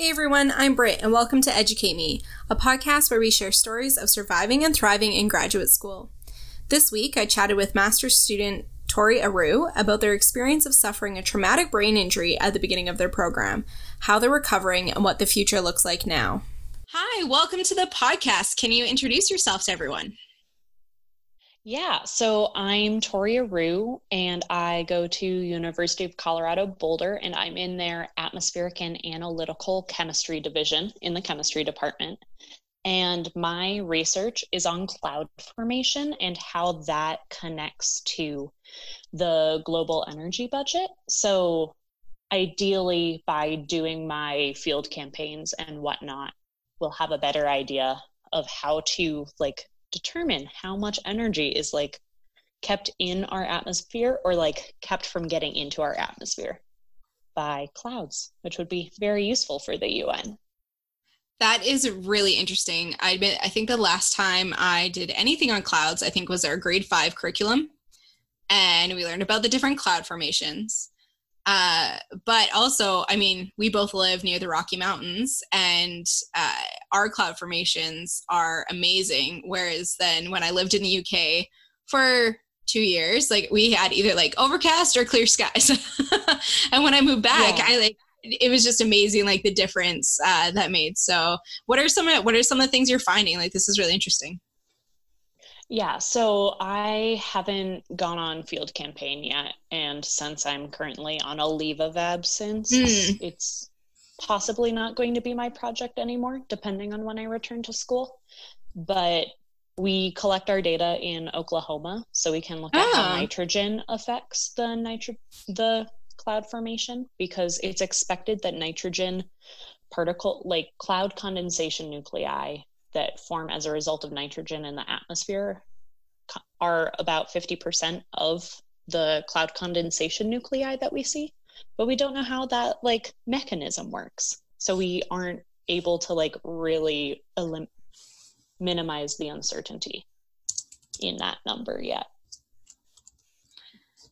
Hey everyone, I'm Britt, and welcome to Educate Me, a podcast where we share stories of surviving and thriving in graduate school. This week, I chatted with master's student Tori Aru about their experience of suffering a traumatic brain injury at the beginning of their program, how they're recovering, and what the future looks like now. Hi, welcome to the podcast. Can you introduce yourself to everyone? Yeah, so I'm Tori Aru, and I go to University of Colorado Boulder, and I'm in their atmospheric and analytical chemistry division in the chemistry department. And my research is on cloud formation and how that connects to the global energy budget. So, ideally, by doing my field campaigns and whatnot, we'll have a better idea of how to like determine how much energy is like kept in our atmosphere or like kept from getting into our atmosphere by clouds, which would be very useful for the UN. That is really interesting. I admit, I think the last time I did anything on clouds, I think was our grade five curriculum. And we learned about the different cloud formations. Uh, but also, I mean, we both live near the Rocky Mountains, and uh, our cloud formations are amazing. Whereas then, when I lived in the UK for two years, like we had either like overcast or clear skies. and when I moved back, yeah. I like it was just amazing, like the difference uh, that made. So, what are some of what are some of the things you're finding? Like this is really interesting. Yeah, so I haven't gone on field campaign yet. And since I'm currently on a leave of absence, mm. it's possibly not going to be my project anymore, depending on when I return to school. But we collect our data in Oklahoma, so we can look at how ah. nitrogen affects the nitro- the cloud formation because it's expected that nitrogen particle like cloud condensation nuclei that form as a result of nitrogen in the atmosphere are about 50% of the cloud condensation nuclei that we see but we don't know how that like mechanism works. So we aren't able to like really elim- minimize the uncertainty in that number yet.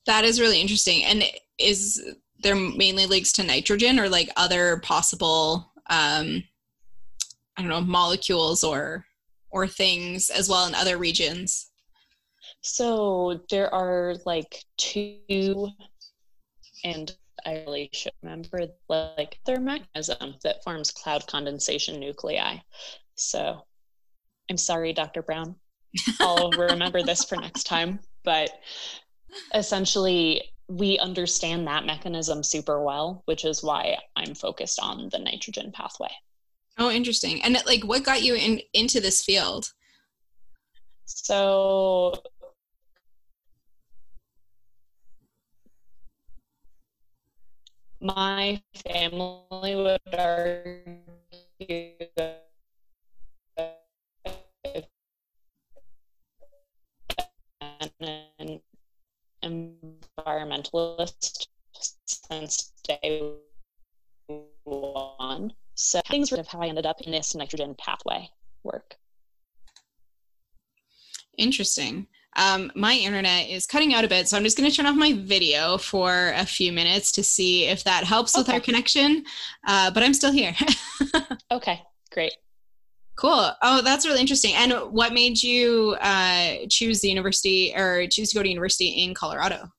That is really interesting. And is there mainly links to nitrogen or like other possible um I don't know molecules or or things as well in other regions? So there are like two, and I really should remember like their mechanism that forms cloud condensation nuclei. So I'm sorry, Dr. Brown. I'll remember this for next time. But essentially, we understand that mechanism super well, which is why I'm focused on the nitrogen pathway. Oh, interesting. And like, what got you in into this field? So, my family would argue an environmentalist since day one. So things of how I ended up in this nitrogen pathway work. Interesting. Um, my internet is cutting out a bit, so I'm just going to turn off my video for a few minutes to see if that helps okay. with our connection. Uh, but I'm still here. okay, great. Cool. Oh, that's really interesting. And what made you uh, choose the university or choose to go to university in Colorado?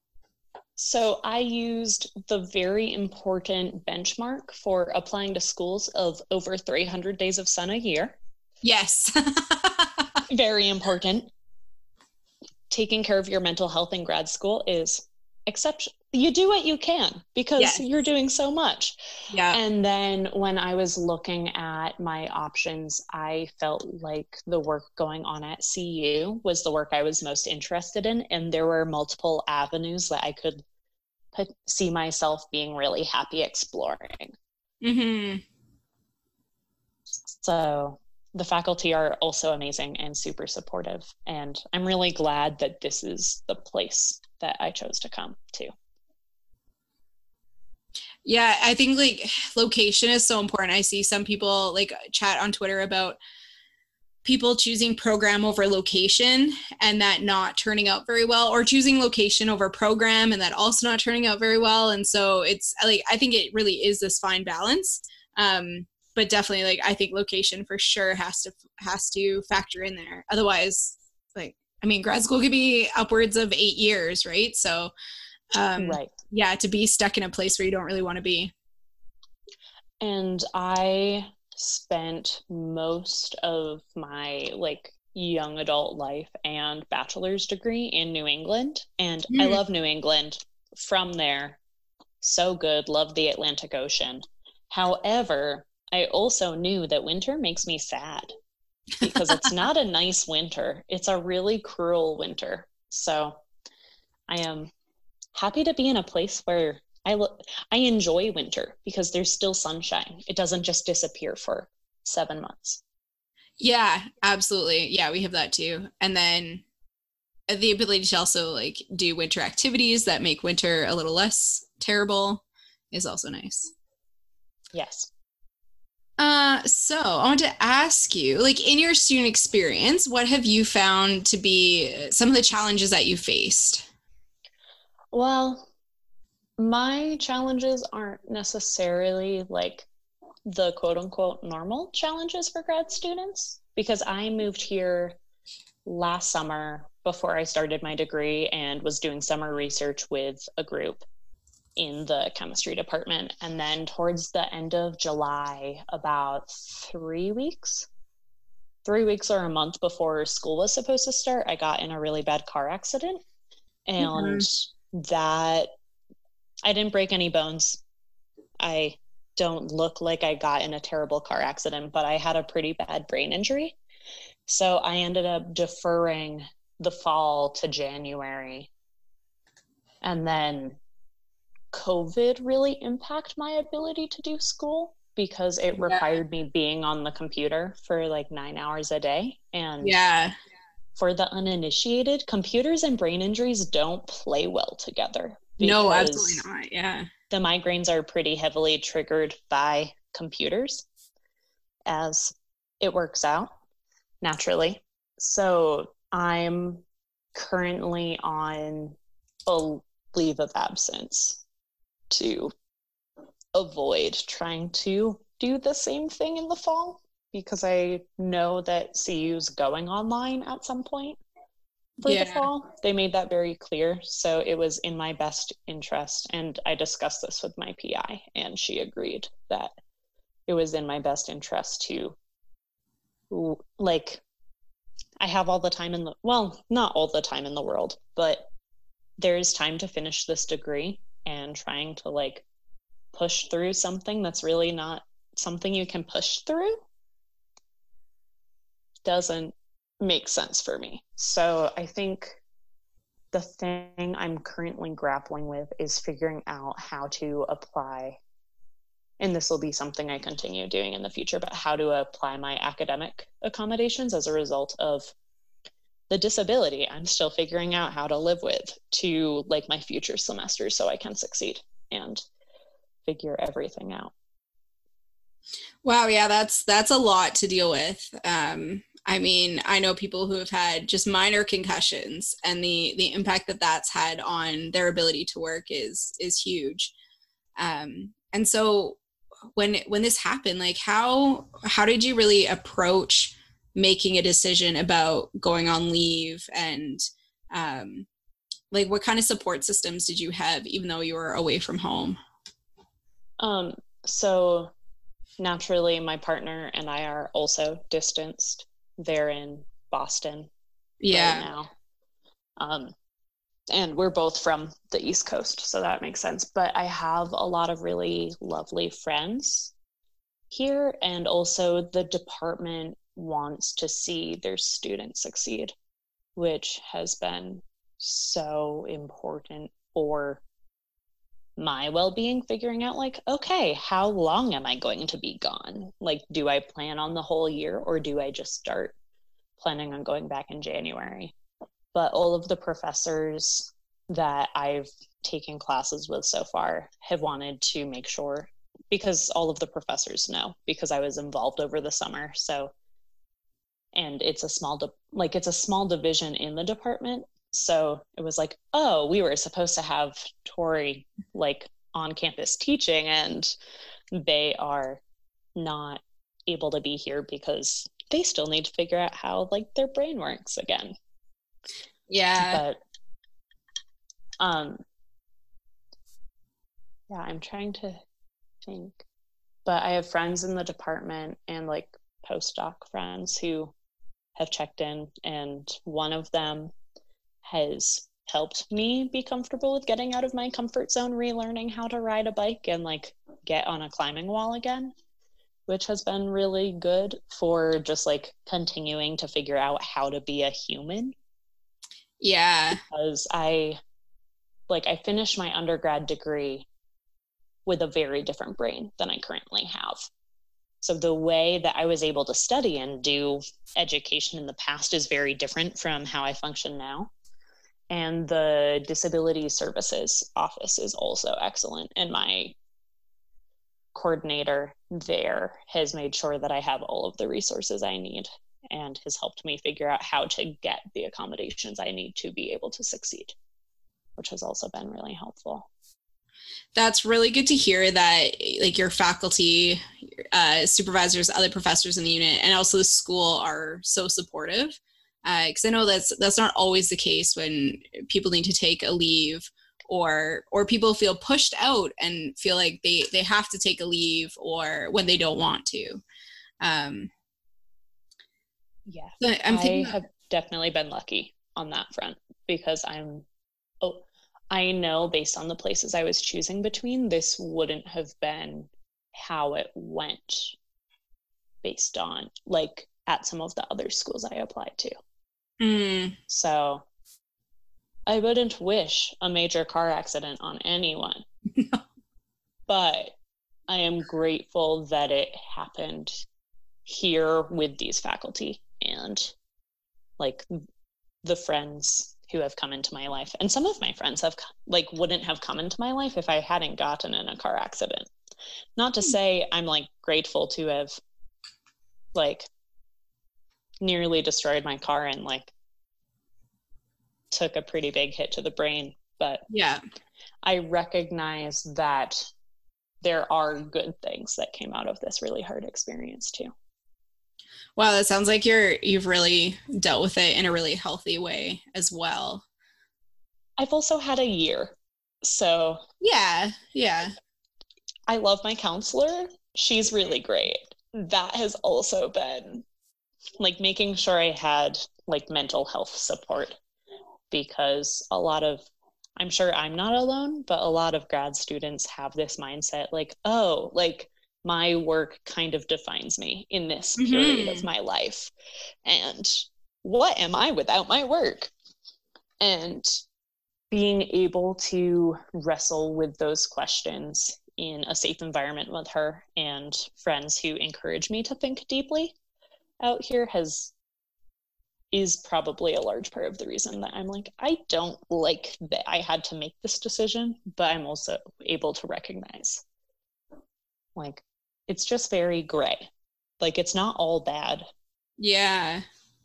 So I used the very important benchmark for applying to schools of over 300 days of sun a year. Yes. very important. Taking care of your mental health in grad school is exception. You do what you can because yes. you're doing so much. Yeah. And then when I was looking at my options, I felt like the work going on at CU was the work I was most interested in. And there were multiple avenues that I could put, see myself being really happy exploring. Mm-hmm. So the faculty are also amazing and super supportive. And I'm really glad that this is the place that I chose to come to. Yeah, I think like location is so important. I see some people like chat on Twitter about people choosing program over location and that not turning out very well or choosing location over program and that also not turning out very well and so it's like i think it really is this fine balance um, but definitely like I think location for sure has to has to factor in there. Otherwise, like I mean, grad school could be upwards of eight years, right? So, um, right, yeah, to be stuck in a place where you don't really want to be. And I spent most of my like young adult life and bachelor's degree in New England. And mm. I love New England. From there, so good, love the Atlantic Ocean. However, I also knew that winter makes me sad because it's not a nice winter. It's a really cruel winter. So I am happy to be in a place where I lo- I enjoy winter because there's still sunshine. It doesn't just disappear for 7 months. Yeah, absolutely. Yeah, we have that too. And then the ability to also like do winter activities that make winter a little less terrible is also nice. Yes. Uh, so I want to ask you, like in your student experience, what have you found to be some of the challenges that you faced? Well, my challenges aren't necessarily like the quote unquote normal challenges for grad students because I moved here last summer before I started my degree and was doing summer research with a group in the chemistry department. And then towards the end of July, about three weeks, three weeks or a month before school was supposed to start, I got in a really bad car accident. And mm-hmm. that I didn't break any bones. I don't look like I got in a terrible car accident, but I had a pretty bad brain injury. So I ended up deferring the fall to January. And then COVID really impact my ability to do school because it required yeah. me being on the computer for like nine hours a day. And yeah, for the uninitiated, computers and brain injuries don't play well together. No, absolutely not. Yeah. The migraines are pretty heavily triggered by computers as it works out naturally. So I'm currently on a leave of absence to avoid trying to do the same thing in the fall because I know that CU is going online at some point for yeah. the fall. They made that very clear. So it was in my best interest. And I discussed this with my PI, and she agreed that it was in my best interest to, like, I have all the time in the, well, not all the time in the world, but there is time to finish this degree and trying to like push through something that's really not something you can push through doesn't make sense for me. So I think the thing I'm currently grappling with is figuring out how to apply, and this will be something I continue doing in the future, but how to apply my academic accommodations as a result of the disability I'm still figuring out how to live with to like my future semesters so I can succeed and figure everything out. Wow, yeah, that's that's a lot to deal with. Um, I mean, I know people who have had just minor concussions, and the the impact that that's had on their ability to work is is huge. Um, and so, when when this happened, like how how did you really approach making a decision about going on leave and um, like what kind of support systems did you have even though you were away from home? Um, so naturally my partner and i are also distanced. They're in boston yeah. right now. Um, and we're both from the east coast so that makes sense. But i have a lot of really lovely friends here and also the department wants to see their students succeed, which has been so important for my well-being figuring out like okay how long am i going to be gone? Like do i plan on the whole year or do i just start planning on going back in january? But all of the professors that i've taken classes with so far have wanted to make sure because all of the professors know because i was involved over the summer. So and it's a small de- like it's a small division in the department so it was like oh we were supposed to have tori like on campus teaching and they are not able to be here because they still need to figure out how like their brain works again. Yeah. But um yeah, I'm trying to think. But I have friends in the department and like postdoc friends who have checked in and one of them has helped me be comfortable with getting out of my comfort zone, relearning how to ride a bike and like get on a climbing wall again, which has been really good for just like continuing to figure out how to be a human. Yeah. Because I like I finished my undergrad degree with a very different brain than I currently have. So the way that I was able to study and do education in the past is very different from how I function now. And the disability services office is also excellent and my coordinator there has made sure that i have all of the resources i need and has helped me figure out how to get the accommodations i need to be able to succeed which has also been really helpful that's really good to hear that like your faculty uh, supervisors other professors in the unit and also the school are so supportive because uh, I know that's that's not always the case when people need to take a leave or or people feel pushed out and feel like they they have to take a leave or when they don't want to. Um, yeah, so I'm I have definitely been lucky on that front because I'm I know based on the places I was choosing between, this wouldn't have been how it went based on like at some of the other schools I applied to. Mm. So I wouldn't wish a major car accident on anyone. No. But I am grateful that it happened here with these faculty and like the friends who have come into my life and some of my friends have like wouldn't have come into my life if i hadn't gotten in a car accident not to hmm. say i'm like grateful to have like nearly destroyed my car and like took a pretty big hit to the brain. But yeah, I recognize that there are good things that came out of this really hard experience too. Wow, that sounds like you're you've really dealt with it in a really healthy way as well. I've also had a year. So, yeah, yeah. I love my counselor. She's really great. That has also been like making sure I had like mental health support because a lot of I'm sure I'm not alone, but a lot of grad students have this mindset like, oh, like my work kind of defines me in this mm-hmm. period of my life. And what am I without my work? And being able to wrestle with those questions in a safe environment with her and friends who encourage me to think deeply out here has is probably a large part of the reason that I'm like, I don't like that I had to make this decision, but I'm also able to recognize like it's just very gray. Like it's not all bad. Yeah.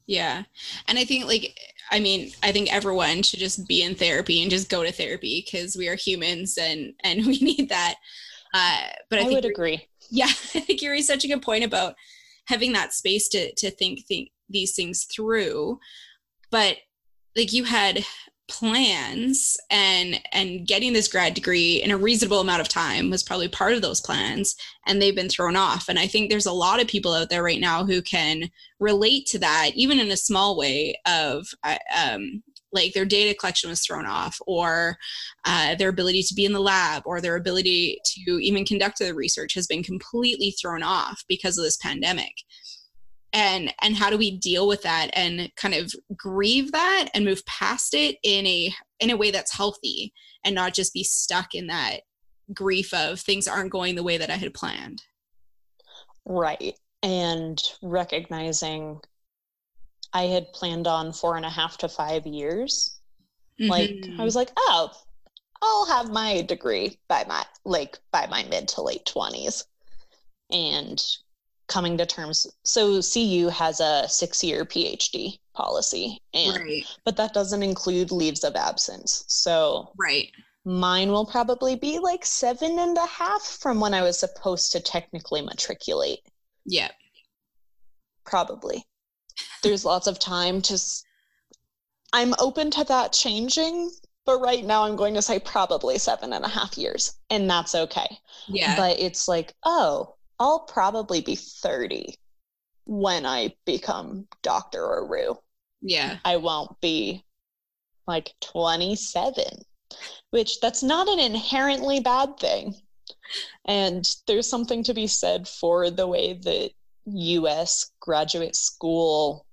Yeah. And I think like I mean, I think everyone should just be in therapy and just go to therapy because we are humans and and we need that. Uh but I, I would agree. Yeah, I think you're such a good point about having that space to to think think these things through but like you had plans and and getting this grad degree in a reasonable amount of time was probably part of those plans and they've been thrown off. And i think there's a lot of people out there right now who can relate to that even in a small way of uh, um, like their data collection was thrown off or uh, their ability to be in the lab or their ability to even conduct the research has been completely thrown off because of this pandemic and and how do we deal with that and kind of grieve that and move past it in a in a way that's healthy and not just be stuck in that grief of things aren't going the way that i had planned? Right. And recognizing i had planned on four and a half to five years. Mm-hmm. like i was like oh i'll have my degree by my like by my mid to late 20s and coming to terms so cu has a six year phd policy and right. but that doesn't include leaves of absence so right mine will probably be like seven and a half from when i was supposed to technically matriculate yeah probably. There's lots of time to. S- I'm open to that changing, but right now I'm going to say probably seven and a half years, and that's okay. Yeah. But it's like, oh, I'll probably be 30 when I become Dr. Aru. Yeah. I won't be like 27, which that's not an inherently bad thing. And there's something to be said for the way that US graduate school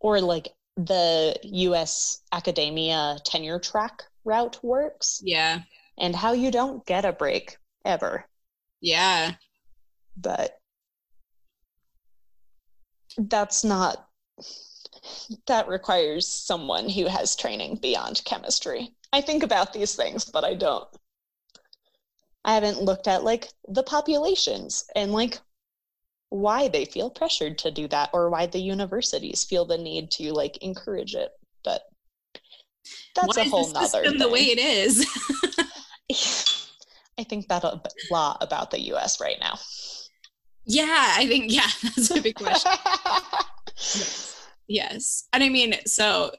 or like the US academia tenure track route works Yeah. and how you don't get a break ever. Yeah. But that's not that requires someone who has training beyond chemistry. I think about these things, but I don't. I haven't looked at like the populations and like why they feel pressured to do that or why the universities feel the need to like encourage it. But that's Why a whole the nother system the way it is. I think that a lot about the US right now. Yeah, I think yeah, that's a big question. Yes. And I mean, so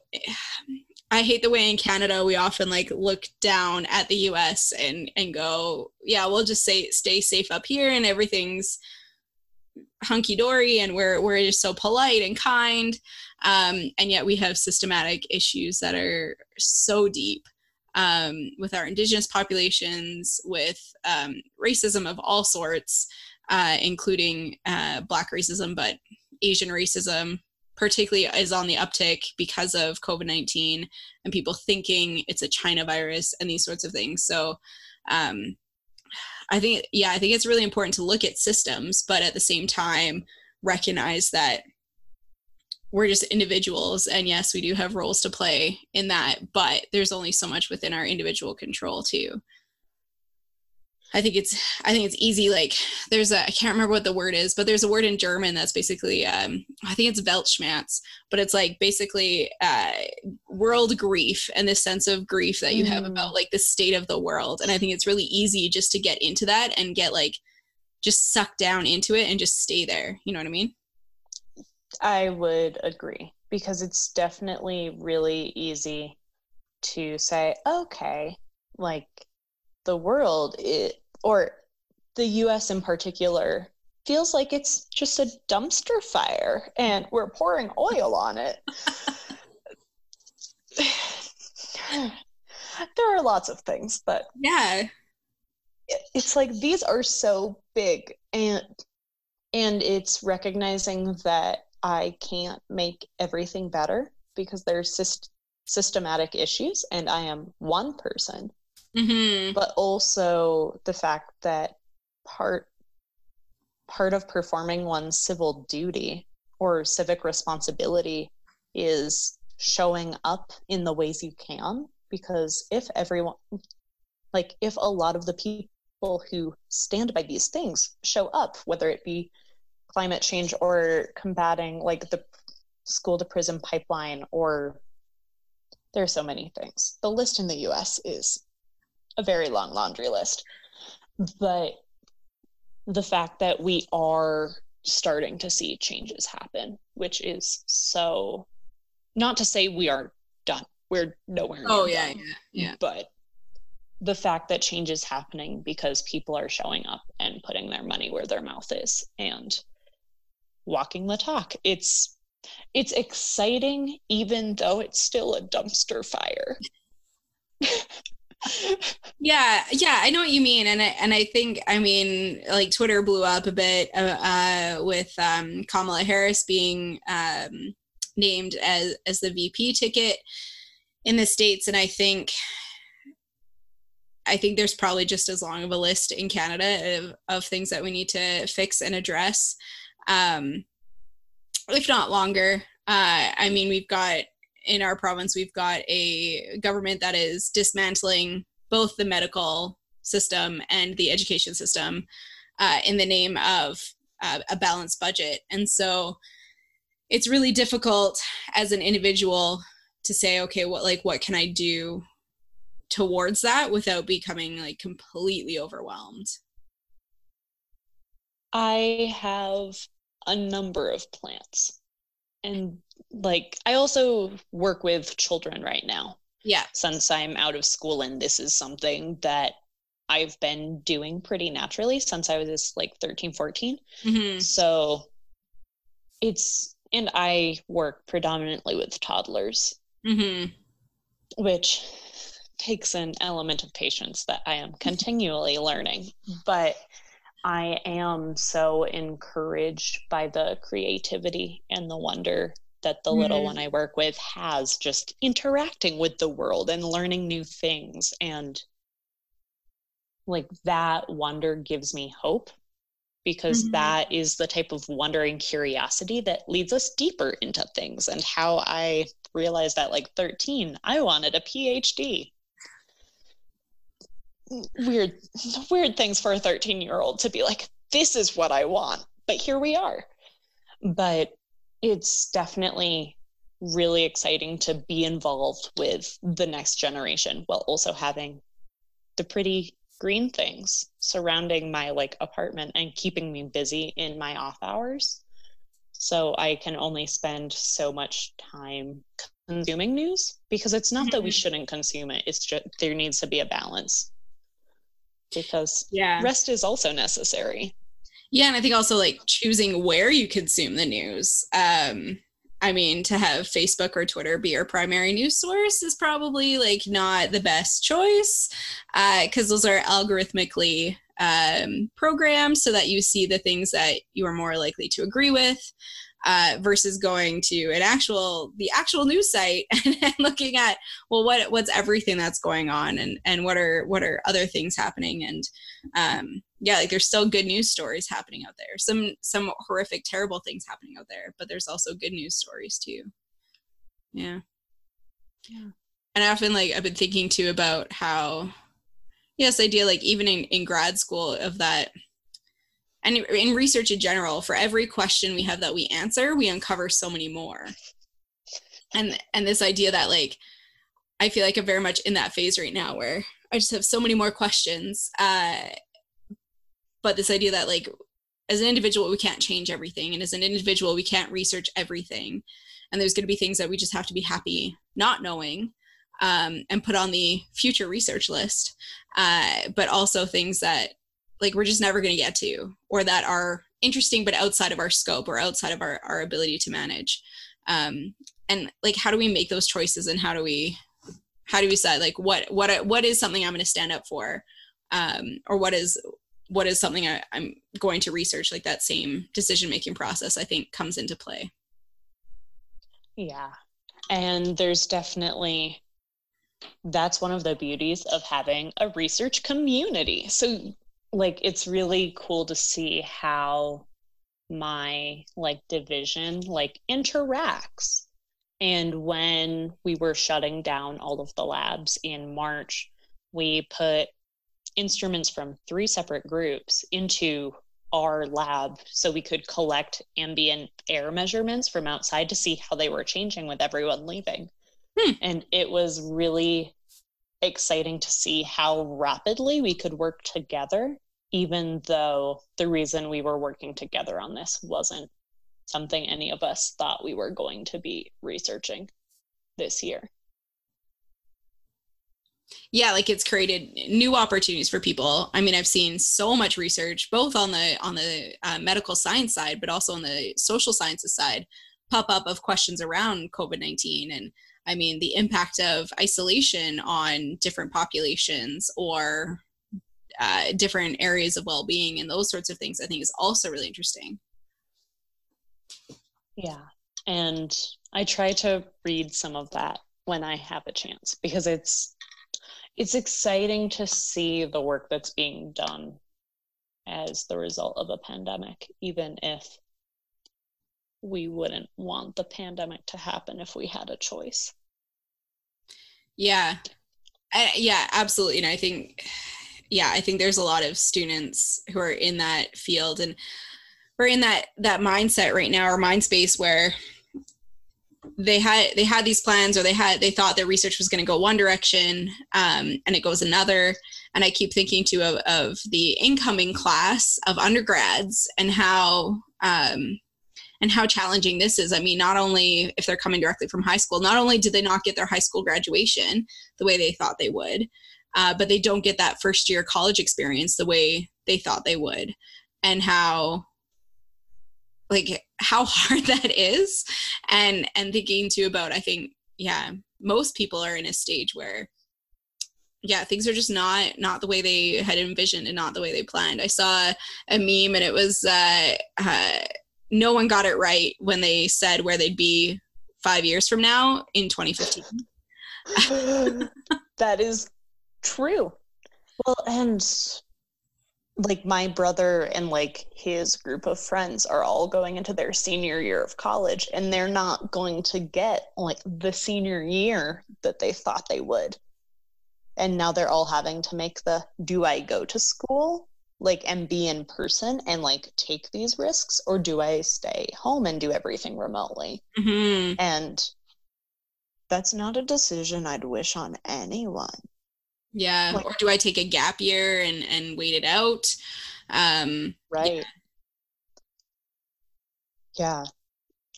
I hate the way in Canada we often like look down at the US and and go, yeah, we'll just say stay safe up here and everything's hunky dory and we're we're just so polite and kind. Um, and yet we have systematic issues that are so deep um, with our indigenous populations, with um, racism of all sorts, uh, including uh, Black racism, but Asian racism, particularly is on the uptick because of COVID 19 and people thinking it's a China virus and these sorts of things. So, um, I think, yeah, I think it's really important to look at systems, but at the same time, recognize that we're just individuals. And yes, we do have roles to play in that, but there's only so much within our individual control, too. I think it's I think it's easy. Like there's a I can't remember what the word is, but there's a word in German that's basically um, I think it's Weltschmerz, but it's like basically uh, world grief and this sense of grief that you mm. have about like the state of the world. And I think it's really easy just to get into that and get like just sucked down into it and just stay there. You know what I mean? I would agree because it's definitely really easy to say, okay, like the world it, or the US in particular feels like it's just a dumpster fire and we're pouring oil on it. there are lots of things, but yeah. It's like these are so big and and it's recognizing that I can't make everything better because there's syst- systematic issues and I am one person mm-hmm. but also the fact that part part of performing one's civil duty or civic responsibility is showing up in the ways you can because if everyone like if a lot of the people who stand by these things show up whether it be climate change or combating like the school to prison pipeline or there are so many things the list in the us is a very long laundry list. But the fact that we are starting to see changes happen, which is so not to say we are done. We're nowhere near Oh yeah, done, yeah, yeah. But the fact that change is happening because people are showing up and putting their money where their mouth is and walking the talk. It's it's exciting even though it's still a dumpster fire. yeah yeah i know what you mean and I, and i think i mean like twitter blew up a bit uh, uh, with um, kamala harris being um, named as as the vp ticket in the states and i think i think there's probably just as long of a list in canada of, of things that we need to fix and address um, if not longer. Uh, i mean we've got in our province, we've got a government that is dismantling both the medical system and the education system uh, in the name of uh, a balanced budget. And so it's really difficult as an individual to say, okay, what like what can I do towards that without becoming like completely overwhelmed? I have a number of plants. And like I also work with children right now. Yeah. Since I'm out of school and this is something that I've been doing pretty naturally since I was like 13, 14. Mm-hmm. So it's, and I work predominantly with toddlers, mm-hmm. which takes an element of patience that I am continually learning. But I am so encouraged by the creativity and the wonder that the mm-hmm. little one I work with has just interacting with the world and learning new things. And like that wonder gives me hope because mm-hmm. that is the type of wondering curiosity that leads us deeper into things and how i realized that like 13 i wanted a phd weird weird things for a 13 year old to be like this is what i want but here we are. But it's definitely really exciting to be involved with the next generation while also having the pretty green things surrounding my like apartment and keeping me busy in my off hours. So i can only spend so much time consuming news because it's not that we mm-hmm. shouldn't consume it it's just there needs to be a balance because yeah. rest is also necessary. Yeah and i think also like choosing where you consume the news. Um I mean, to have Facebook or Twitter be your primary news source is probably like not the best choice because uh, those are algorithmically um, programmed so that you see the things that you are more likely to agree with uh, versus going to an actual the actual news site and, and, looking at well what what's everything that's going on and and what are what are other things happening? And um, yeah like there's still good news stories happening out there. Some some horrific terrible things happening out there but there's also good news stories too. Yeah. Yeah. And i often like i've been thinking too about how yes idea like even in, in grad school of that and in research in general for every question we have that we answer we uncover so many more. And and this idea that like i feel like i'm very much in that phase right now where i just have so many more questions uh but this idea that like as an individual we can't change everything. And as an individual we can't research everything. And there's going to be things that we just have to be happy not knowing um, and put on the future research list uh, but also things that like we're just never going to get to or that are interesting but outside of our scope or outside of our, our ability to manage. Um, and like how do we make those choices and how do we how do we decide like what what what is something i'm going to stand up for? Um, or what is what is something I, i'm going to research like that same decision making process i think comes into play. Yeah. And there's definitely that's one of the beauties of having a research community. So like it's really cool to see how my like division like interacts and when we were shutting down all of the labs in march we put instruments from three separate groups into our lab so we could collect ambient air measurements from outside to see how they were changing with everyone leaving hmm. and it was really exciting to see how rapidly we could work together even though the reason we were working together on this wasn't something any of us thought we were going to be researching this year. Yeah, like it's created new opportunities for people. I mean, I've seen so much research, both on the on the uh, medical science side, but also on the social sciences side, pop up of questions around COVID nineteen, and I mean the impact of isolation on different populations, or uh, different areas of well-being and those sorts of things i think is also really interesting. Yeah and i try to read some of that when i have a chance because it's it's exciting to see the work that's being done as the result of a pandemic even if we wouldn't want the pandemic to happen if we had a choice. Yeah. I, yeah absolutely and i think yeah, I think there's a lot of students who are in that field and we're in that that mindset right now or mind space where they had they had these plans or they had they thought their research was going to go one direction um, and it goes another and i keep thinking too of, of the incoming class of undergrads and how um, and how challenging this is. I mean, not only if they're coming directly from high school, not only did they not get their high school graduation the way they thought they would, uh, but they don't get that first year college experience the way they thought they would, and how like how hard that is. And and thinking too about i think yeah most people are in a stage where yeah things are just not not the way they had envisioned and not the way they planned. I saw a meme and it was uh, uh no one got it right when they said where they'd be five years from now in 2015 that is true. Well and like my brother and like his group of friends are all going into their senior year of college and they're not going to get like the senior year that they thought they would. And now they're all having to make the do i go to school? like and be in person and like take these risks or do i stay home and do everything remotely? Mm-hmm. and that's not a decision i'd wish on anyone yeah. Like, or do i take a gap year and and wait it out? Um right. Yeah. yeah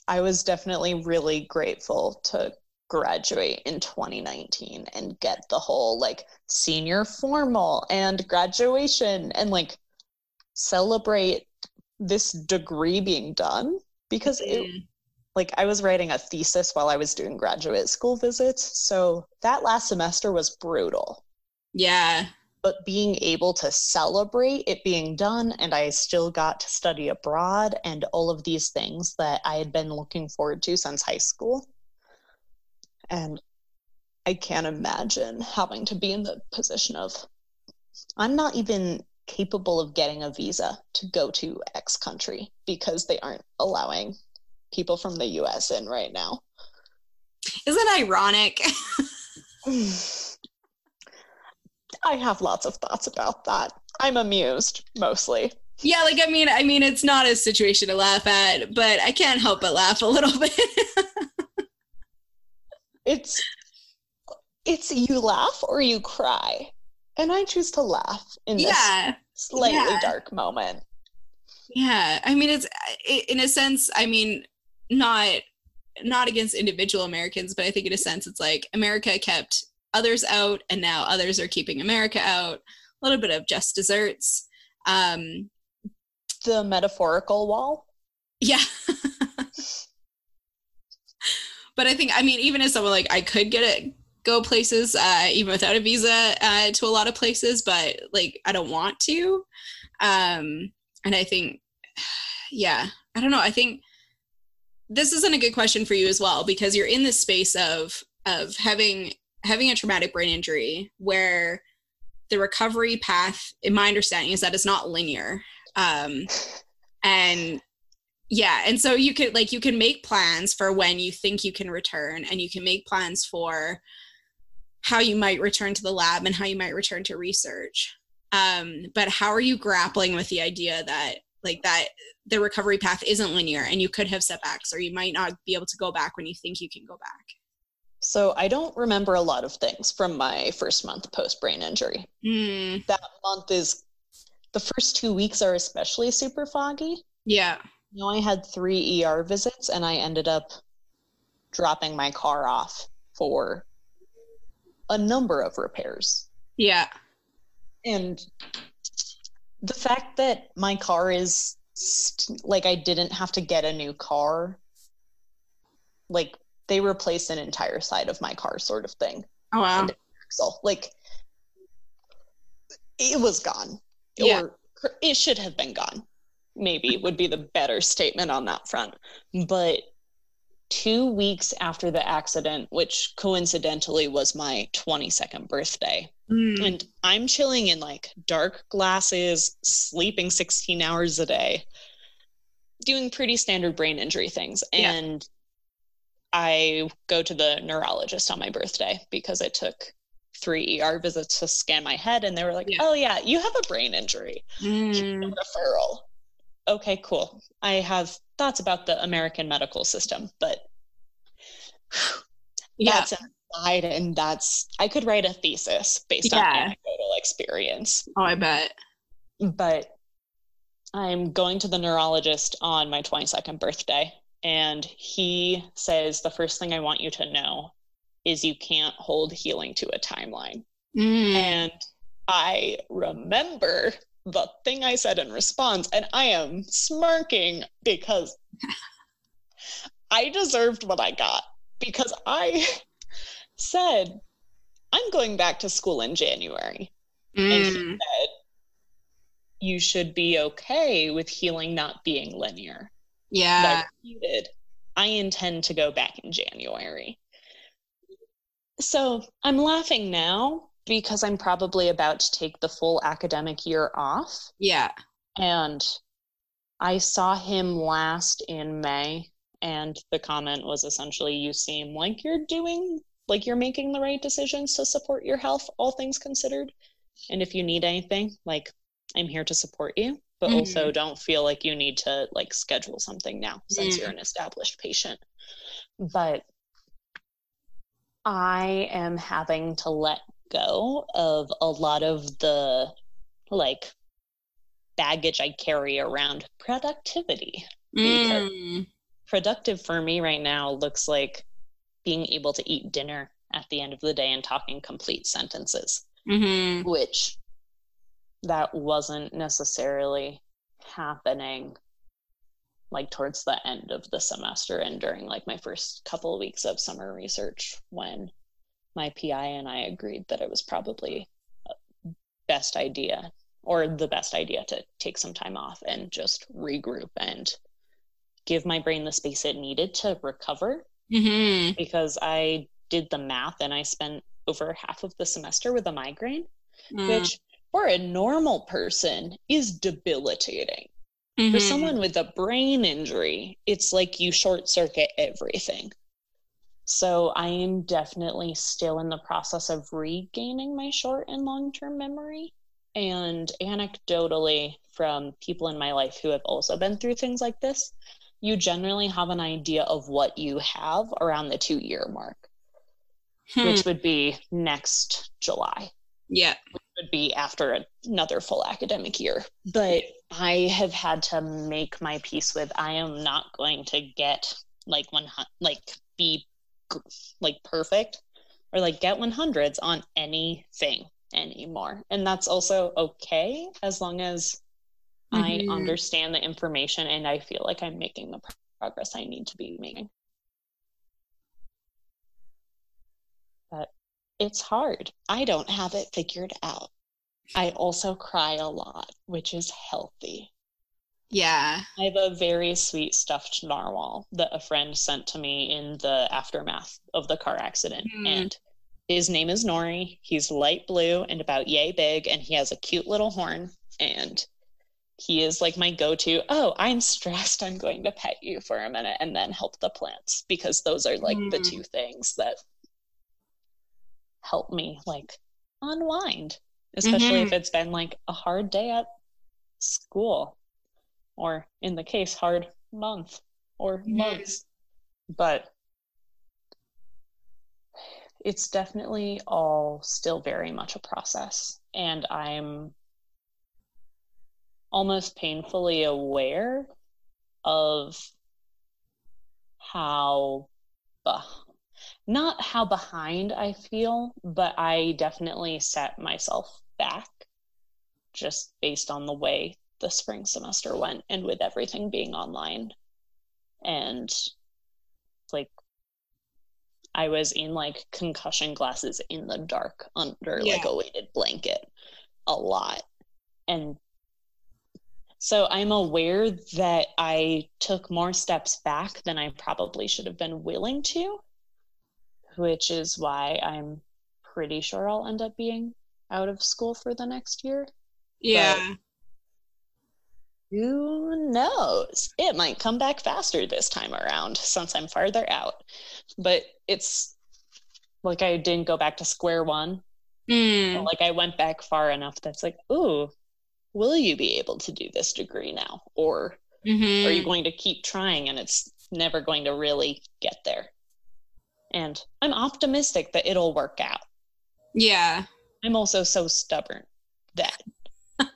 i was definitely really grateful to graduate in 2019 and get the whole like senior formal and graduation and like celebrate this degree being done because it mm. like I was writing a thesis while I was doing graduate school visits. So that last semester was brutal yeah. But being able to celebrate it being done, and I still got to study abroad and all of these things that I had been looking forward to since high school. And I can't imagine having to be in the position of, I'm not even capable of getting a visa to go to X country because they aren't allowing people from the US in right now. Isn't ironic? I have lots of thoughts about that. I'm amused mostly. Yeah, like I mean, I mean, it's not a situation to laugh at, but I can't help but laugh a little bit. it's it's you laugh or you cry, and I choose to laugh in this yeah. slightly yeah. dark moment. Yeah, I mean, it's in a sense. I mean, not not against individual Americans, but I think in a sense, it's like America kept others out and now others are keeping america out. A little bit of just desserts. Um the metaphorical wall? Yeah. But i think i mean even as someone like i could get it go places uh even without a visa uh to a lot of places but like i don't want to. Um and i think yeah i don't know i think this isn't a good question for you as well because you're in this space of of having having a traumatic brain injury where the recovery path in my understanding is that it's not linear. Um, and yeah and so you could like you can make plans for when you think you can return and you can make plans for how you might return to the lab and how you might return to research. Um, but how are you grappling with the idea that like that the recovery path isn't linear and you could have setbacks or you might not be able to go back when you think you can go back so I don't remember a lot of things from my first month post brain injury. Mm. That month is the first two weeks are especially super foggy. Yeah. You know, I had three ER visits and I ended up dropping my car off for a number of repairs. Yeah. And the fact that my car is st- like I didn't have to get a new car like they replace an entire side of my car sort of thing. Oh wow. So like it was gone. Yeah. Or it should have been gone. Maybe would be the better statement on that front. But two weeks after the accident, which coincidentally was my 22nd birthday, mm. and I'm chilling in like dark glasses, sleeping 16 hours a day, doing pretty standard brain injury things. Yeah. And I go to the neurologist on my birthday because I took three ER visits to scan my head, and they were like, yeah. "Oh yeah, you have a brain injury, mm. referral." Okay, cool. I have thoughts about the American medical system, but yeah. that's inside, and that's I could write a thesis based yeah. on anecdotal experience. Oh, I bet. But I'm going to the neurologist on my 22nd birthday, and he says the first thing I want you to know is you can't hold healing to a timeline. Mm. And I remember the thing I said in response, and I am smirking because I deserved what I got because I said, I'm going back to school in January. Mm. And he mm. said, You should be okay with healing not being linear. Yeah. I I intend to go back in January. So I'm laughing now because I'm probably about to take the full academic year off. Yeah. And I saw him last in May, and the comment was essentially, You seem like you're doing, like you're making the right decisions to support your health, all things considered. And if you need anything, like I'm here to support you, but mm-hmm. also don't feel like you need to like schedule something now since mm-hmm. you're an established patient. But I am having to let go of a lot of the like baggage I carry around productivity. Mm. Productive for me right now looks like being able to eat dinner at the end of the day and talking complete sentences, mm-hmm. which that wasn't necessarily happening like towards the end of the semester and during like my first couple of weeks of summer research when my PI and I agreed that it was probably best idea or the best idea to take some time off and just regroup and give my brain the space it needed to recover mm-hmm. because I did the math and I spent over half of the semester with a migraine, mm. which for a normal person is debilitating. Mm-hmm. For someone with a brain injury, it's like you short circuit everything. So I am definitely still in the process of regaining my short and long term memory. And anecdotally, from people in my life who have also been through things like this, you generally have an idea of what you have around the two year mark, hmm. which would be next July. Yeah. Would be after another full academic year. But I have had to make my peace with I am not going to get like one like be like perfect or like get 100s on anything anymore. And that's also okay as long as mm-hmm. I understand the information and I feel like I'm making the progress I need to be making. But it's hard. I don't have it figured out. I also cry a lot, which is healthy. Yeah. I have a very sweet stuffed narwhal that a friend sent to me in the aftermath of the car accident. Mm. And his name is Nori. He's light blue and about yay big, and he has a cute little horn. And he is like my go to. Oh, I'm stressed. I'm going to pet you for a minute and then help the plants because those are like mm. the two things that help me like unwind, especially mm-hmm. if it's been like a hard day at school or in the case, hard month or months. But it's definitely all still very much a process. And I'm almost painfully aware of how, not how behind I feel, but I definitely set myself back just based on the way the spring semester went and with everything being online and like i was in like concussion glasses in the dark under yeah. like a weighted blanket a lot and so i'm aware that i took more steps back than i probably should have been willing to which is why i'm pretty sure i'll end up being out of school for the next year yeah but who knows? It might come back faster this time around since I'm farther out. But it's like I didn't go back to square one. Mm. Like I went back far enough that's like, ooh, will you be able to do this degree now? Or mm-hmm. are you going to keep trying and it's never going to really get there? And I'm optimistic that it'll work out. Yeah. I'm also so stubborn that I,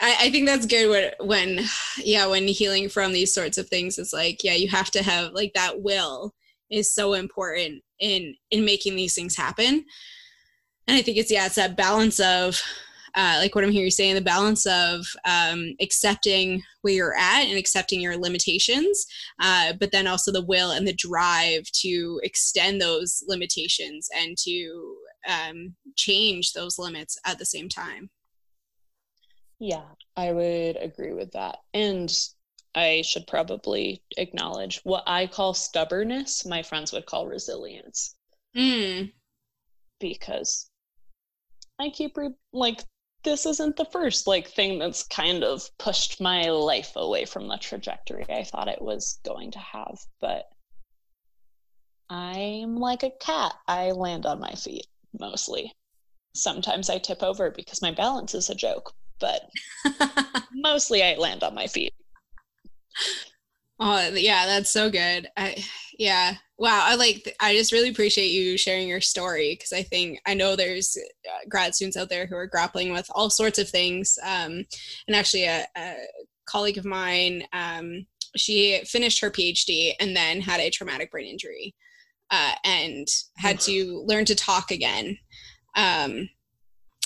I think that's good when, when, yeah, when healing from these sorts of things, it's like, yeah, you have to have like that will is so important in in making these things happen. And I think it's yeah, it's that balance of uh, like what I'm hearing you saying, the balance of um, accepting where you're at and accepting your limitations, uh, but then also the will and the drive to extend those limitations and to um, change those limits at the same time. Yeah, I would agree with that. And I should probably acknowledge what I call stubbornness, my friends would call resilience. Mm. Because I keep re- like this isn't the first like thing that's kind of pushed my life away from the trajectory I thought it was going to have, but I'm like a cat. I land on my feet mostly. Sometimes I tip over because my balance is a joke, but mostly I land on my feet. Oh, yeah, that's so good. I yeah. Wow, I like I just really appreciate you sharing your story because I think I know there's uh, grad students out there who are grappling with all sorts of things. Um, and actually, a, a colleague of mine, um, she finished her PhD and then had a traumatic brain injury uh, and had to learn to talk again. Um,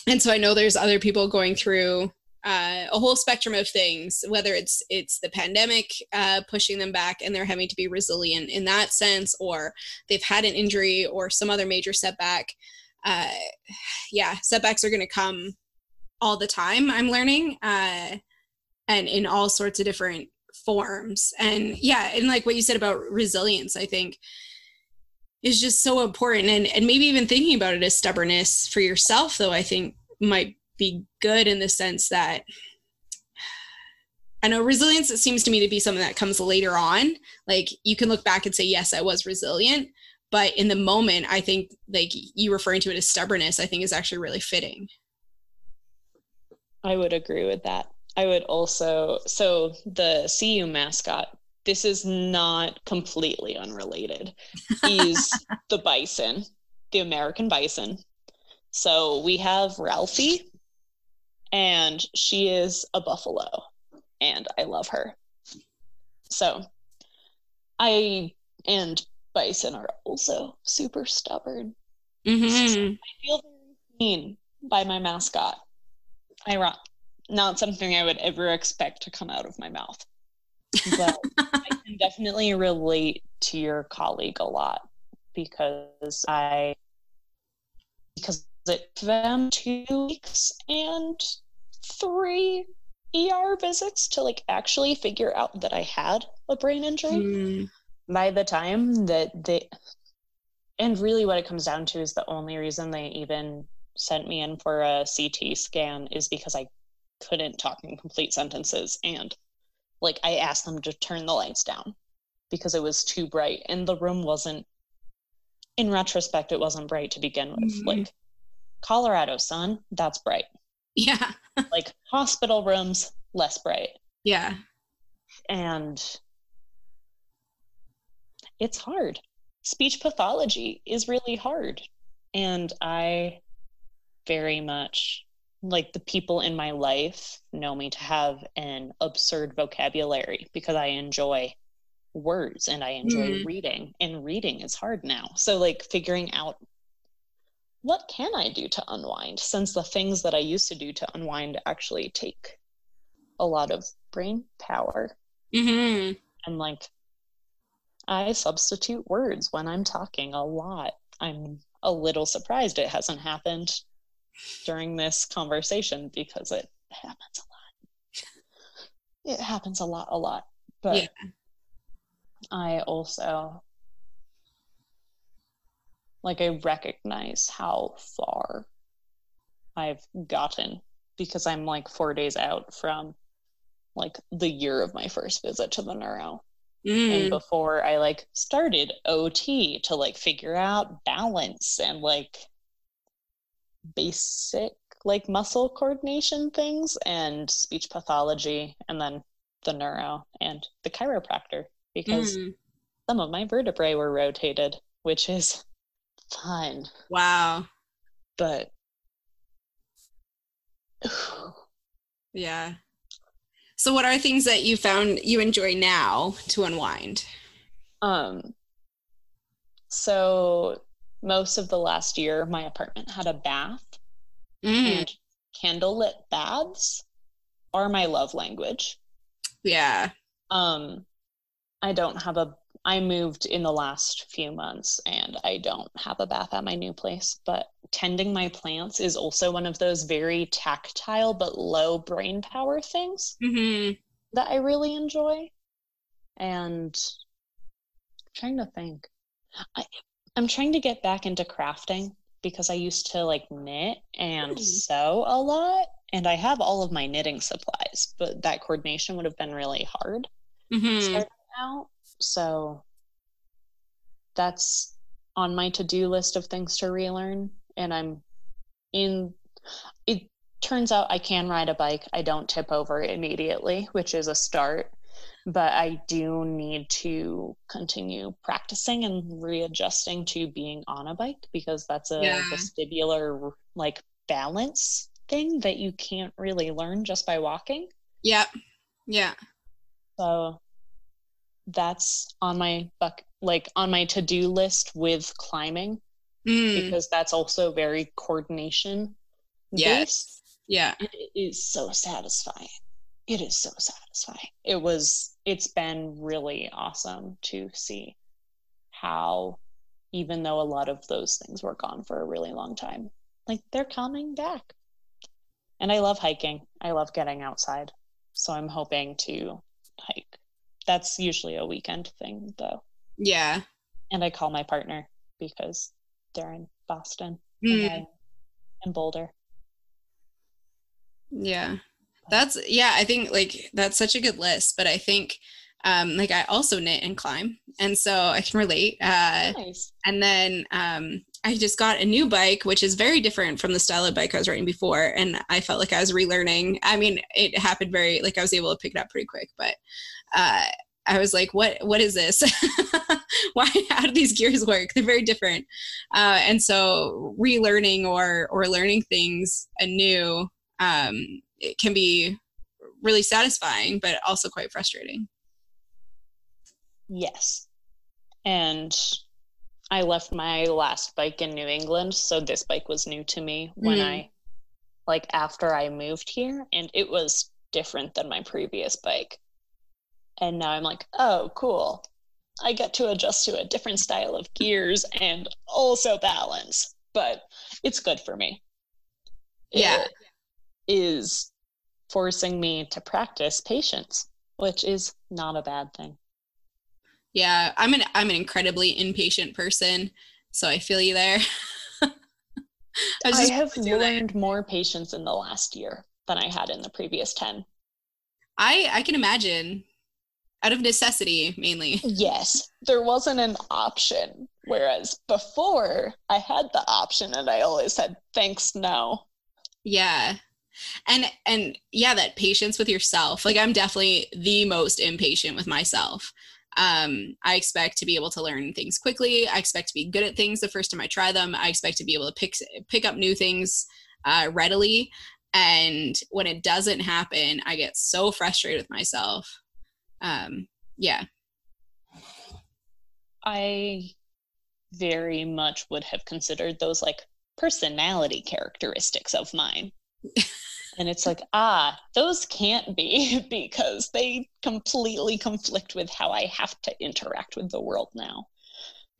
and so I know there's other people going through uh, a whole spectrum of things whether it's it's the pandemic uh, pushing them back and they're having to be resilient in that sense or they've had an injury or some other major setback uh, yeah setbacks are going to come all the time i'm learning uh, and in all sorts of different forms. And yeah and like what you said about resilience i think is just so important. And and maybe even thinking about it as stubbornness for yourself though i think might be good in the sense that I know resilience it seems to me to be something that comes later on. Like you can look back and say, yes, I was resilient. But in the moment, I think like you referring to it as stubbornness, I think is actually really fitting. I would agree with that. I would also so the CU mascot, this is not completely unrelated. He's the bison, the American bison. So we have Ralphie, and she is a buffalo and I love her. So I and bison are also super stubborn. Mm-hmm. I feel very seen by my mascot. I not something I would ever expect to come out of my mouth. But I can definitely relate to your colleague a lot because I because it took them two weeks and three ER visits to like actually figure out that I had a brain injury. Mm. By the time that they, and really what it comes down to is the only reason they even sent me in for a CT scan is because I couldn't talk in complete sentences. And like I asked them to turn the lights down because it was too bright and the room wasn't, in retrospect, it wasn't bright to begin with. Mm. Like Colorado sun, that's bright. Yeah. like hospital rooms, less bright. Yeah. And it's hard. Speech pathology is really hard. And I very much like the people in my life know me to have an absurd vocabulary because I enjoy words and I enjoy mm. reading and reading is hard now. So like figuring out what can I do to unwind since the things that I used to do to unwind actually take a lot of brain power. Mm-hmm. And like, I substitute words when I'm talking a lot. I'm a little surprised it hasn't happened during this conversation because it happens a lot. It happens a lot, a lot. But yeah. I also like I recognize how far I've gotten because I'm like four days out from like the year of my first visit to the neuro. Mm. And before I like started OT to like figure out balance and like basic like muscle coordination things and speech pathology and then the neuro and the chiropractor because mm. some of my vertebrae were rotated, which is fun. Wow. But Yeah. So what are things that you found you enjoy now to unwind? Um so most of the last year my apartment had a bath mm. and candlelit baths are my love language. Yeah. Um I don't have a I moved in the last few months and I don't have a bath at my new place, but tending my plants is also one of those very tactile but low brain power things mm-hmm. that I really enjoy. And I'm trying to think. I, I'm trying to get back into crafting because I used to like knit and mm. sew a lot. And I have all of my knitting supplies, but that coordination would have been really hard mm-hmm. starting So that's on my to-do list of things to relearn and I'm in it turns out I can ride a bike. I don't tip over immediately, which is a start, but I do need to continue practicing and readjusting to being on a bike because that's a yeah. vestibular like balance thing that you can't really learn just by walking. Yep. Yeah. So that's on my buck like on my to-do list with climbing mm. because that's also very coordination yes. yeah. It is so satisfying. It is so satisfying. It was it's been really awesome to see how even though a lot of those things were gone for a really long time like they're coming back. And i love hiking. I love getting outside. So i'm hoping to hike that's usually a weekend thing though. Yeah. And I call my partner because they're in Boston mm. and in Boulder. Yeah. That's yeah, I think like that's such a good list, but I think um like I also knit and climb and so I can relate. Uh nice. and then um I just got a new bike, which is very different from the style of bike I was riding before. And I felt like I was relearning. I mean, it happened very, like I was able to pick it up pretty quick, but uh, I was like, what, what is this? Why, how do these gears work? They're very different. Uh, and so relearning or, or learning things anew um, it can be really satisfying, but also quite frustrating. Yes. And I left my last bike in New England, so this bike was new to me when mm. I like after I moved here and it was different than my previous bike. And now I'm like, "Oh, cool. I get to adjust to a different style of gears and also balance." But it's good for me. Yeah. It is forcing me to practice patience, which is not a bad thing. Yeah, I'm an I'm an incredibly impatient person, so I feel you there. I, I have learned that. more patience in the last year than I had in the previous 10. I I can imagine out of necessity mainly. Yes, there wasn't an option whereas before I had the option and I always said thanks no. Yeah and and yeah that patience with yourself like i'm definitely the most impatient with myself um, I expect to be able to learn things quickly. I expect to be good at things the first time I try them. I expect to be able to pick pick up new things uh, readily. And when it doesn't happen, I get so frustrated with myself. Um, yeah. I very much would have considered those like personality characteristics of mine. and it's like ah those can't be because they completely conflict with how i have to interact with the world now.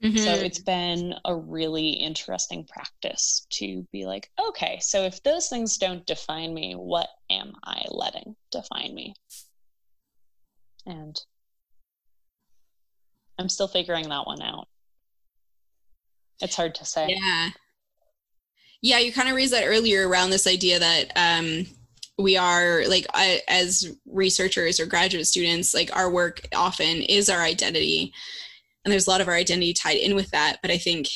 Mm-hmm. so it's been a really interesting practice to be like okay so if those things don't define me what am i letting define me? And i'm still figuring that one out. It's hard to say. Yeah yeah you kind of raised that earlier around this idea that um, we are like uh, as researchers or graduate students like our work often is our identity. And there's a lot of our identity tied in with that but i think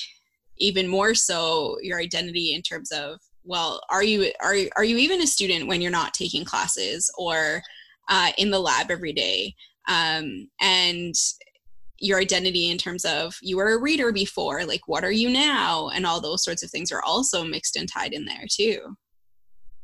even more so your identity in terms of well are you are, are you even a student when you're not taking classes or uh, in the lab every day? Um, and your identity in terms of you were a reader before like what are you now and all those sorts of things are also mixed and tied in there too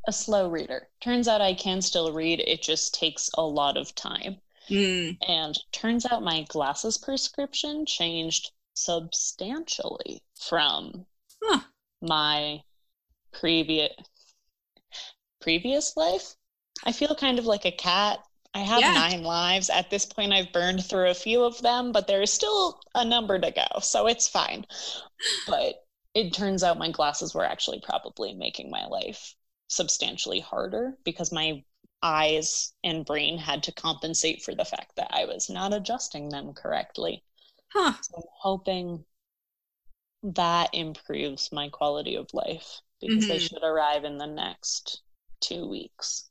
a slow reader. Turns out I can still read, it just takes a lot of time. Mm. And turns out my glasses prescription changed substantially from Huh. my previous previous life. I feel kind of like a cat. I have Yeah. nine lives. At this point, I've burned through a few of them, but there is still a number to go, so it's fine. But it turns out my glasses were actually probably making my life substantially harder because my eyes and brain had to compensate for the fact that I was not adjusting them correctly. Huh. So I'm hoping that improves my quality of life because they Mhm. should arrive in the next two weeks.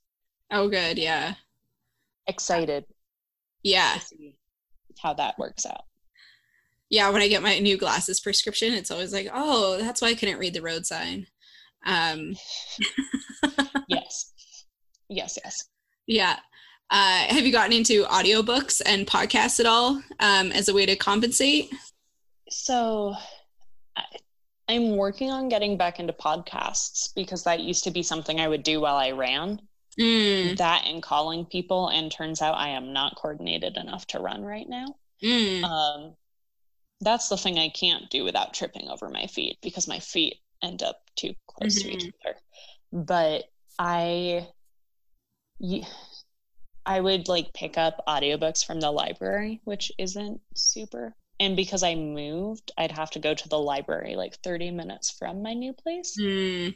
Oh, good. Yeah. Excited Yeah. how that works out. Yeah. When I get my new glasses prescription, it's always like, oh, that's why I couldn't read the road sign. Um, Yes. Yes, yes. yeah. Uh, have you gotten into audiobooks and podcasts at all um, as a way to compensate? So I, I'm working on getting back into podcasts because that used to be something I would do while I ran. Mm, That and calling people, and turns out I am not coordinated enough to run right now. mm, Um, that's the thing I can't do without tripping over my feet because my feet end up too close to each Mhm. other. But I, I would like pick up audiobooks from the library, which isn't super. And because I moved, I'd have to go to the library like 30 minutes from my new place mm.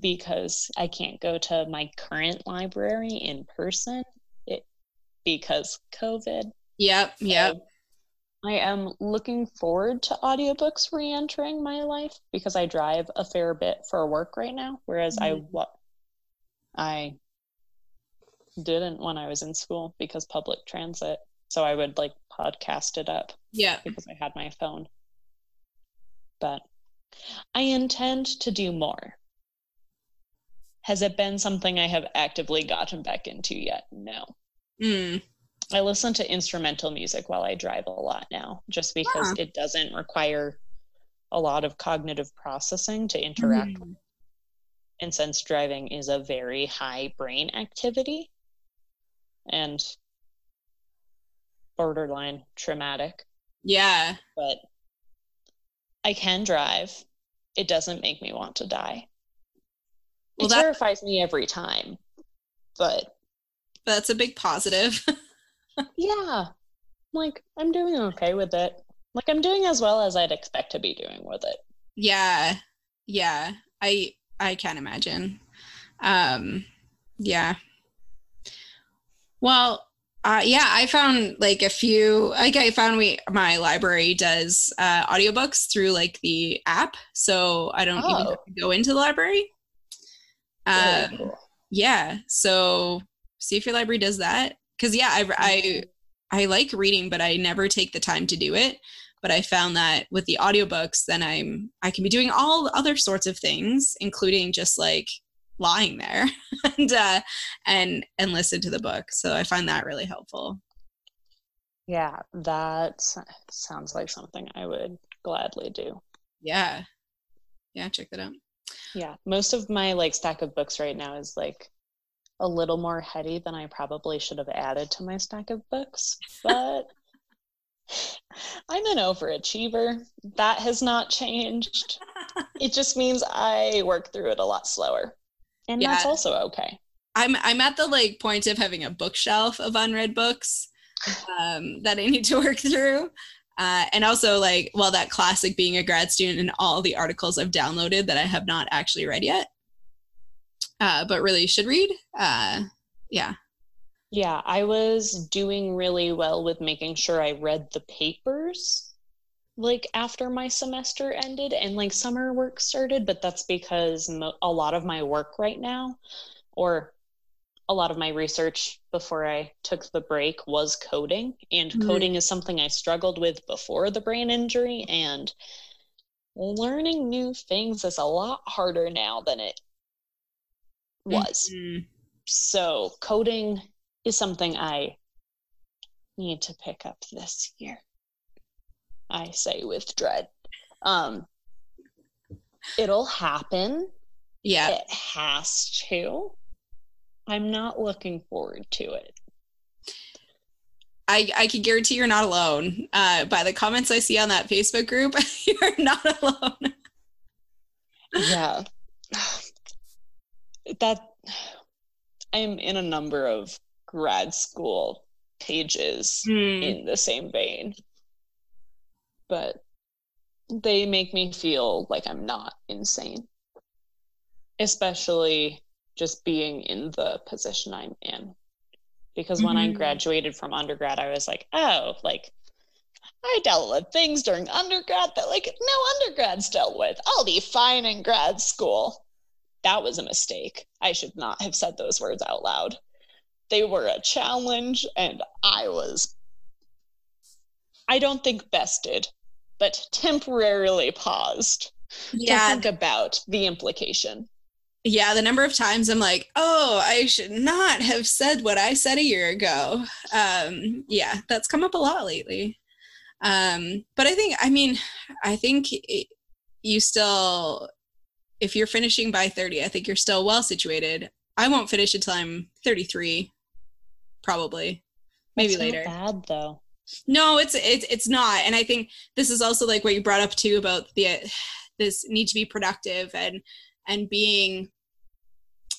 Because I can't go to my current library in person it, because COVID. Yep. Yep. So I am looking forward to audiobooks re-entering my life because I drive a fair bit for work right now, whereas I Mhm. wa- I didn't when I was in school because public transit. So I would like podcast it up Yeah. because I had my phone. But I intend to do more. Has it been something I have actively gotten back into yet? No. Mm. I listen to instrumental music while I drive a lot now, just because Huh. it doesn't require a lot of cognitive processing to interact. with. And since driving is a very high brain activity and borderline traumatic, Yeah. but I can drive. It doesn't make me want to die. Well, it that- terrifies me every time, but That's a big positive. yeah, like I'm doing okay with it. Like I'm doing as well as I'd expect to be doing with it. yeah. Yeah. I I can't imagine. Um yeah. Well, uh, yeah, I found like a few. Like I found we my library does uh, audiobooks through like the app, so I don't even Oh. have to go into the library. Uh, Very cool. yeah, so see if your library does that. Because yeah, I, I I like reading, but I never take the time to do it. But I found that with the audiobooks, then I'm I can be doing all other sorts of things, including just like lying there and uh, and and listen to the book. So I find that really helpful. Yeah, that sounds like something I would gladly do. Yeah, yeah, check that out. Yeah, most of my like stack of books right now is like a little more heady than I probably should have added to my stack of books, but I'm an overachiever. That has not changed. It just means I work through it a lot slower. And yeah. that's also okay. I'm I'm at the like point of having a bookshelf of unread books um, that I need to work through. Uh, and also like well that classic being a grad student and all the articles I've downloaded that I have not actually read yet. Uh, but really should read. Uh, yeah. Yeah, I was doing really well with making sure I read the papers like after my semester ended and like summer work started, but that's because mo- a lot of my work right now or a lot of my research before I took the break was coding and Mhm. coding is something I struggled with before the brain injury and learning new things is a lot harder now than it was Mhm. so coding is something I need to pick up this year. I say with dread. Um, it'll happen. Yeah. It has to. I'm not looking forward to it. I, I can guarantee you're not alone. Uh, by the comments I see on that Facebook group, you're not alone. yeah. That I'm in a number of grad school pages Mm. in the same vein. But they make me feel like I'm not insane. Especially just being in the position I'm in. Because when I Mhm. graduated from undergrad, I was like, oh, like I dealt with things during undergrad that like no undergrads dealt with. I'll be fine in grad school. That was a mistake. I should not have said those words out loud. They were a challenge, and I was, I don't think bested, but temporarily paused to Yeah. think about the implication. Yeah. The number of times I'm like, oh, I should not have said what I said a year ago. Um, yeah, that's come up a lot lately. Um, but I think, I mean, I think it, you still, if you're finishing by 30, I think you're still well situated. I won't finish until I'm 33, probably, maybe That's not later. bad though. No, it's it's it's not. And I think this is also like what you brought up too about the this need to be productive and and being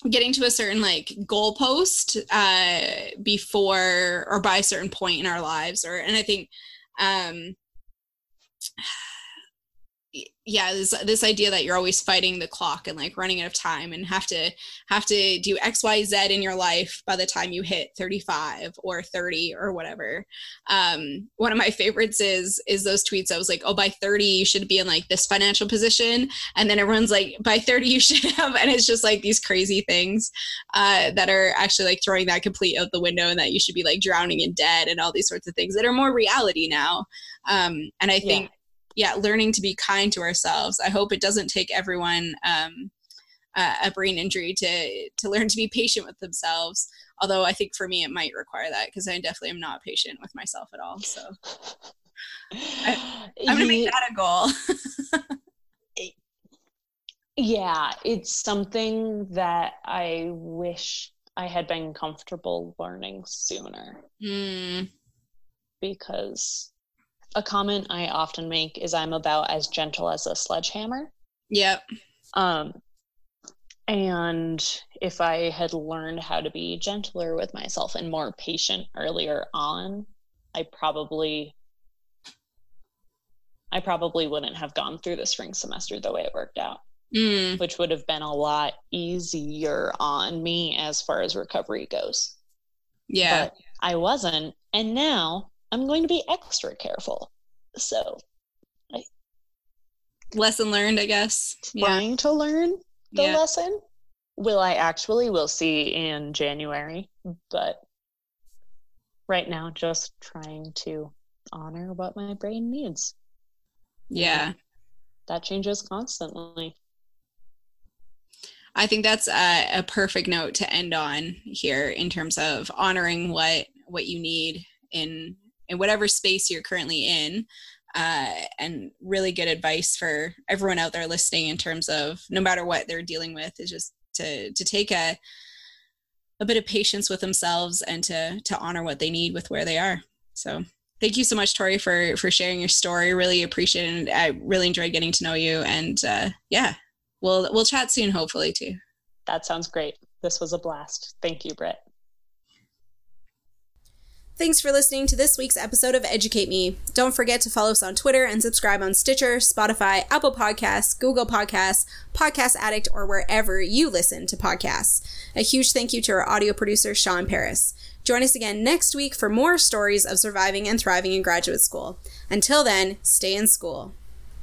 getting to a certain like goalpost uh before or by a certain point in our lives or and I think um yeah this this idea that you're always fighting the clock and like running out of time and have to have to do xyz in your life by the time you hit 35 or 30 or whatever. Um one of my favorites is is those tweets i was like oh by 30 you should be in like this financial position. And then everyone's like by 30 you should have and it's just like these crazy things uh that are actually like throwing that complete out the window and that you should be like drowning in debt and all these sorts of things that are more reality now. Um and i think yeah learning to be kind to ourselves. I hope it doesn't take everyone um uh, a brain injury to to learn to be patient with themselves. Although i think for me it might require that because i definitely am not patient with myself at all. So i'm gonna make that a goal. Yeah, it's something that I wish I had been comfortable learning sooner. Mm, because a comment I often make is I'm about as gentle as a sledgehammer. yep Um, and if I had learned how to be gentler with myself and more patient earlier on, I probably I probably wouldn't have gone through the spring semester the way it worked out, mm, which would have been a lot easier on me as far as recovery goes. yeah But I wasn't, and now I'm going to be extra careful. So, lesson learned i guess yeah trying to learn the Yeah. lesson. Will I actually? We'll see in January. But right now, just trying to honor what my brain needs. yeah That changes constantly. I think that's a, a perfect note to end on here in terms of honoring what what you need in in whatever space you're currently in, uh, and really good advice for everyone out there listening in terms of no matter what they're dealing with is just to to take a a bit of patience with themselves and to to honor what they need with where they are. So thank you so much, Tori, for for sharing your story. Really appreciate it. I really enjoyed getting to know you. And uh, yeah, we'll we'll chat soon, hopefully too. That sounds great. This was a blast. Thank you, Britt. Thanks for listening to this week's episode of Educate Me. Don't forget to follow us on Twitter and subscribe on Stitcher, Spotify, Apple Podcasts, Google Podcasts, Podcast Addict, or wherever you listen to podcasts. A huge thank you to our audio producer, Sean Paris. Join us again next week for more stories of surviving and thriving in graduate school. Until then, stay in school.